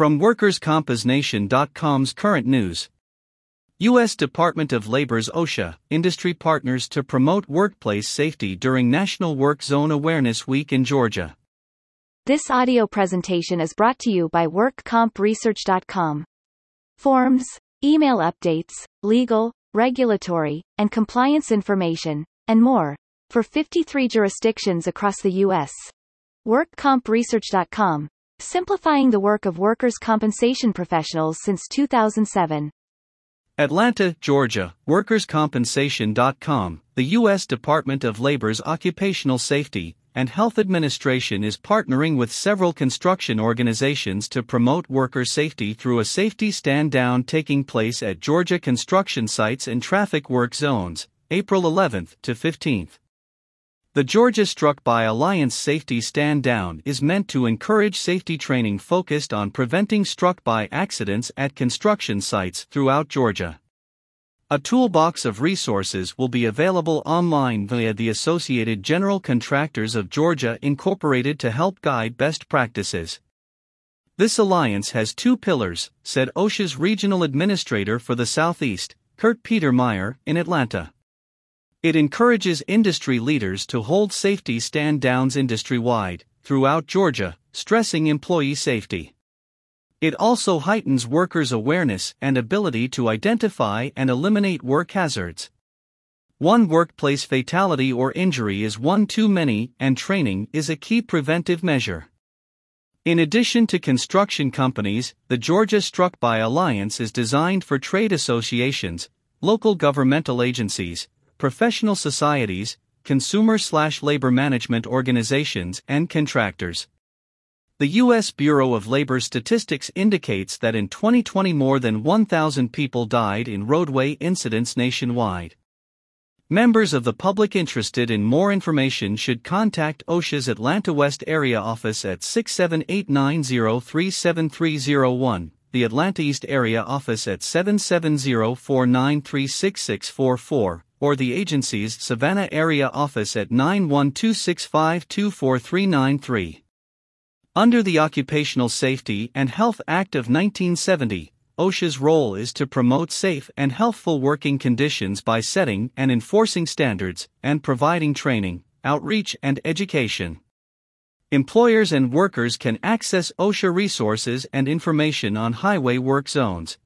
From WorkersCompensation.com's current news. U.S. Department of Labor's OSHA industry partners to promote workplace safety during National Work Zone Awareness Week in Georgia. This audio presentation is brought to you by WorkCompResearch.com. Forms, email updates, legal, regulatory, and compliance information, and more, for 53 jurisdictions across the U.S. WorkCompResearch.com, simplifying the work of workers' compensation professionals since 2007. Atlanta, Georgia, WorkersCompensation.com, the U.S. Department of Labor's Occupational Safety and Health Administration is partnering with several construction organizations to promote worker safety through a safety stand down taking place at Georgia construction sites and traffic work zones, April 11th to 15th. The Georgia Struck by Alliance Safety Stand Down is meant to encourage safety training focused on preventing struck by accidents at construction sites throughout Georgia. A toolbox of resources will be available online via the Associated General Contractors of Georgia Incorporated to help guide best practices. This alliance has two pillars, said OSHA's regional administrator for the Southeast, Kurt Petermeyer, in Atlanta. It encourages industry leaders to hold safety stand downs industry wide, throughout Georgia, stressing employee safety. It also heightens workers' awareness and ability to identify and eliminate work hazards. One workplace fatality or injury is one too many, and training is a key preventive measure. In addition to construction companies, the Georgia Struck by Alliance is designed for trade associations, local governmental agencies, professional societies, consumer slash labor management organizations, and contractors. The U.S. Bureau of Labor Statistics indicates that in 2020 more than 1,000 people died in roadway incidents nationwide. Members of the public interested in more information should contact OSHA's Atlanta West Area Office at 67890 the Atlanta East Area Office at 770 4936644 or the agency's Savannah area office at 91265243993. Under the Occupational Safety and Health Act of 1970, OSHA's role is to promote safe and healthful working conditions by setting and enforcing standards and providing training, outreach, and education. Employers and workers can access OSHA resources and information on highway work zones,